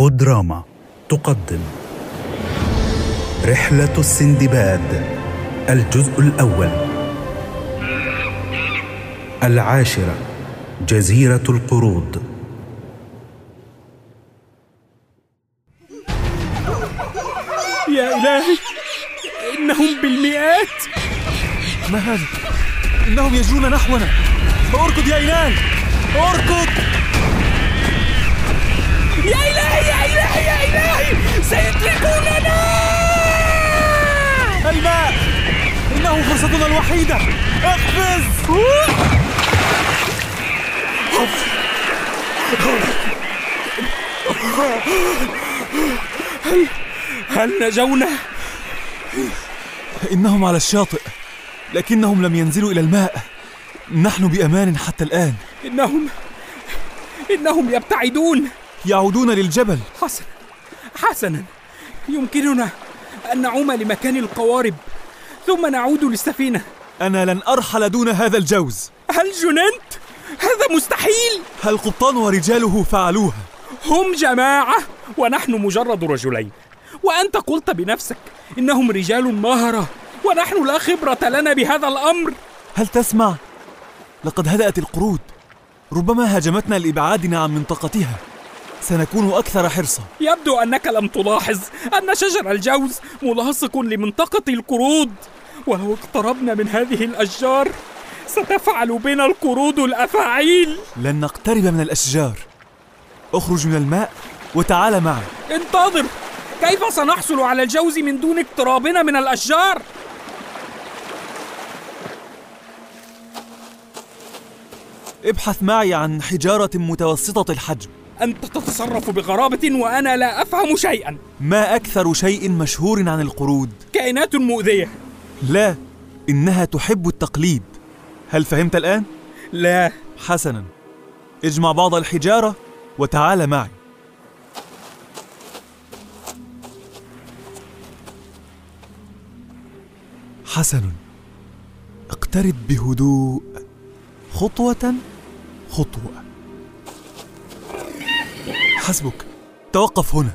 بودراما تقدم. رحلة السندباد الجزء الأول. العاشرة جزيرة القرود. يا إلهي إنهم بالمئات. ما هذا؟ إنهم يجرون نحونا. أركض يا إيلان أركض. يا إلهي يا إلهي يا إلهي! سيتركوننا الماء! إنه فرصتنا الوحيدة. اقفز! هل نجونا؟ إنهم على الشاطئ لكنهم لم ينزلوا إلى الماء. نحن بأمان حتى الآن. إنهم إنهم يبتعدون. يعودون للجبل. حسنا حسنا. يمكننا أن نعوم لمكان القوارب ثم نعود للسفينة. أنا لن أرحل دون هذا الجوز. هل جننت؟ هذا مستحيل. القبطان ورجاله فعلوها؟ هم جماعة ونحن مجرد رجلين. وأنت قلت بنفسك إنهم رجال مهرة ونحن لا خبرة لنا بهذا الأمر. هل تسمع؟ لقد هدأت القرود. ربما هاجمتنا لإبعادنا عن منطقتها. سنكون أكثر حرصا. يبدو أنك لم تلاحظ أن شجر الجوز ملاصق لمنطقة القرود. ولو اقتربنا من هذه الأشجار ستفعل بنا القرود الأفاعيل. لن نقترب من الأشجار. اخرج من الماء وتعال معي. انتظر! كيف سنحصل على الجوز من دون اقترابنا من الأشجار؟ ابحث معي عن حجارة متوسطة الحجم. أنت تتصرف بغرابة وأنا لا أفهم شيئا. ما أكثر شيء مشهور عن القرود؟ كائنات مؤذية. لا إنها تحب التقليد. هل فهمت الآن؟ لا. حسنا. اجمع بعض الحجارة وتعال معي. حسن اقترب بهدوء. خطوة خطوة. حسبك. توقف هنا.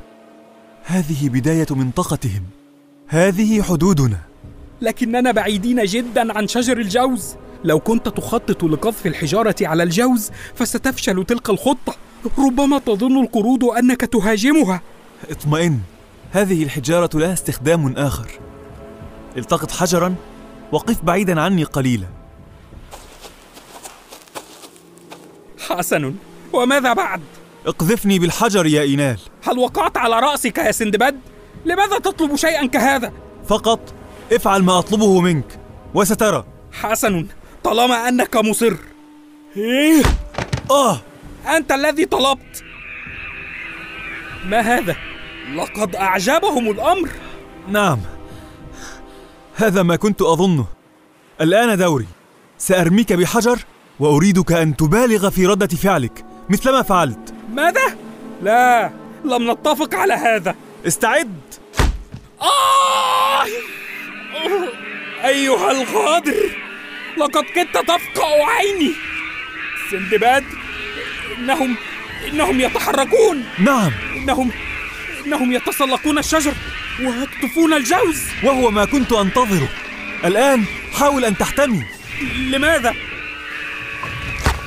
هذه بداية منطقتهم. هذه حدودنا. لكننا بعيدين جدا عن شجر الجوز. لو كنت تخطط لقذف الحجارة على الجوز فستفشل تلك الخطة. ربما تظن القرود أنك تهاجمها. اطمئن. هذه الحجارة لها استخدام آخر. التقط حجرا وقف بعيدا عني قليلا. حسن وماذا بعد؟ اقذفني بالحجر يا إينال هل وقعت على رأسك يا سندباد؟ لماذا تطلب شيئا كهذا؟ فقط افعل ما أطلبه منك وسترى. حسن طالما أنك مصر. إيه؟ آه. أنت الذي طلبت. ما هذا؟ لقد أعجبهم الأمر. نعم. هذا ما كنت أظنه. الآن دوري. سأرميك بحجر وأريدك أن تبالغ في ردة فعلك. مثلما فعلت ماذا؟ لا لم نتفق على هذا استعد آه! أيها الغادر لقد كدت تفقع عيني سندباد إنهم إنهم يتحركون نعم إنهم إنهم يتسلقون الشجر ويقطفون الجوز وهو ما كنت أنتظره الآن حاول أن تحتمي لماذا؟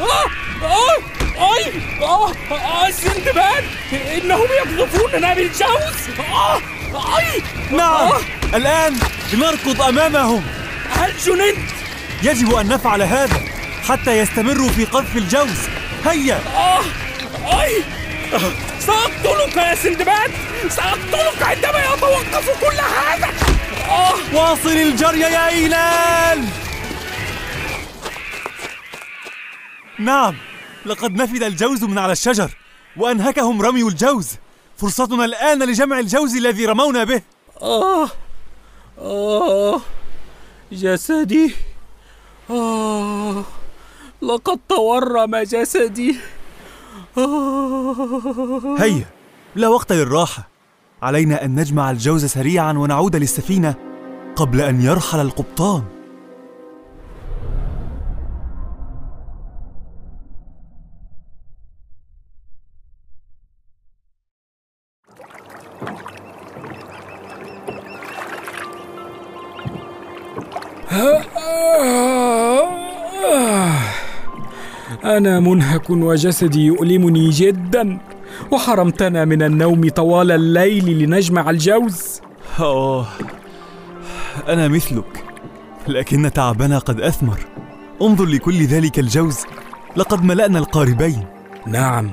آه! آه! أي! آه! آه! سندباد إنهم يقذفوننا بالجوز آه! أي! نعم آه! الآن لنركض أمامهم هل جننت؟ يجب أن نفعل هذا حتى يستمروا في قذف الجوز هيا آه! أي! سأقتلك يا سندباد! سأقتلك عندما يتوقف كل هذا! آه! واصل الجري يا إيلال نعم لقد نفد الجوز من على الشجر وأنهكهم رمي الجوز. فرصتنا الآن لجمع الجوز الذي رمونا به. آه آه جسدي. آه لقد تورم جسدي. آه. هيا لا وقت للراحة. علينا أن نجمع الجوز سريعا ونعود للسفينة قبل أن يرحل القبطان. أنا منهك وجسدي يؤلمني جدا وحرمتنا من النوم طوال الليل لنجمع الجوز. آه أنا مثلك لكن تعبنا قد أثمر. انظر لكل ذلك الجوز لقد ملأنا القاربين. نعم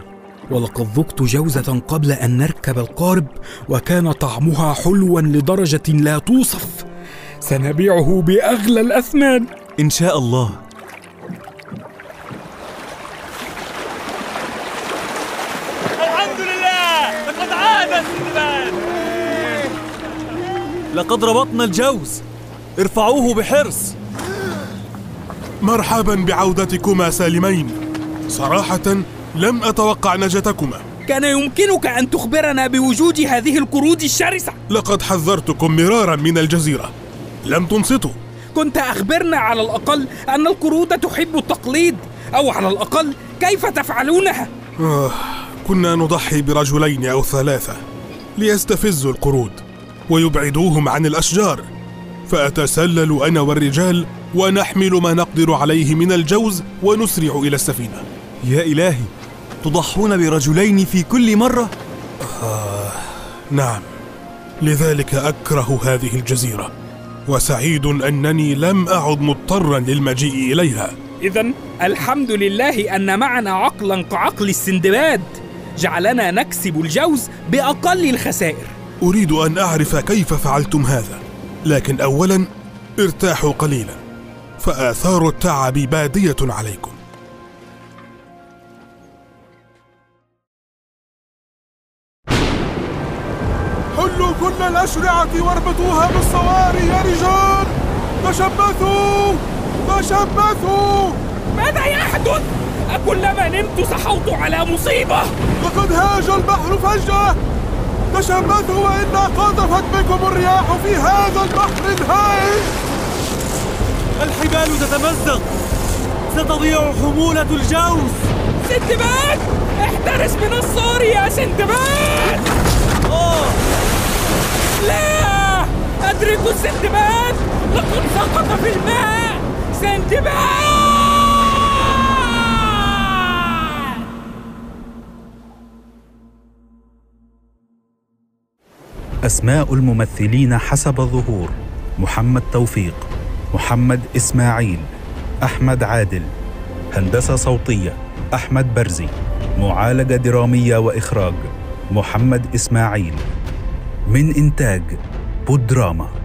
ولقد ذقت جوزة قبل أن نركب القارب وكان طعمها حلوا لدرجة لا توصف. سنبيعه بأغلى الأثمان. إن شاء الله. الحمد لله! لقد عاد سندباد لقد ربطنا الجوز. ارفعوه بحرص. مرحبا بعودتكما سالمين. صراحة لم أتوقع نجتكما. كان يمكنك أن تخبرنا بوجود هذه القرود الشرسة. لقد حذرتكم مرارا من الجزيرة. لم تنصتوا كنت أخبرنا على الأقل أن القرود تحب التقليد أو على الأقل كيف تفعلونها؟ آه كنا نضحي برجلين أو ثلاثة ليستفزوا القرود ويبعدوهم عن الأشجار. فأتسلل أنا والرجال ونحمل ما نقدر عليه من الجوز ونسرع إلى السفينة. يا إلهي تضحون برجلين في كل مرة؟ نعم. لذلك أكره هذه الجزيرة. وسعيد أنني لم أعد مضطرا للمجيء إليها. إذا الحمد لله أن معنا عقلا كعقل السندباد. جعلنا نكسب الجوز بأقل الخسائر. أريد أن أعرف كيف فعلتم هذا لكن أولا ارتاحوا قليلا فآثار التعب بادية عليكم. كل الأشرعة واربطوها بالصواري يا رجال! تشبثوا! تشبثوا! ماذا يحدث؟ أكلما نمت صحوت على مصيبة! لقد هاج البحر فجأة! تشبثوا وإلا قذفت بكم الرياح في هذا البحر الهائل! الحبال تتمزق! ستضيع حمولة الجوز! سندباد! احترس من الصار يا سندباد! آه لا! أدركوا السندباد لقد سقط في الماء! سندباد أسماء الممثلين حسب الظهور محمد توفيق محمد إسماعيل أحمد عادل هندسة صوتية أحمد برزي معالجة درامية وإخراج محمد إسماعيل. من إنتاج بودراما.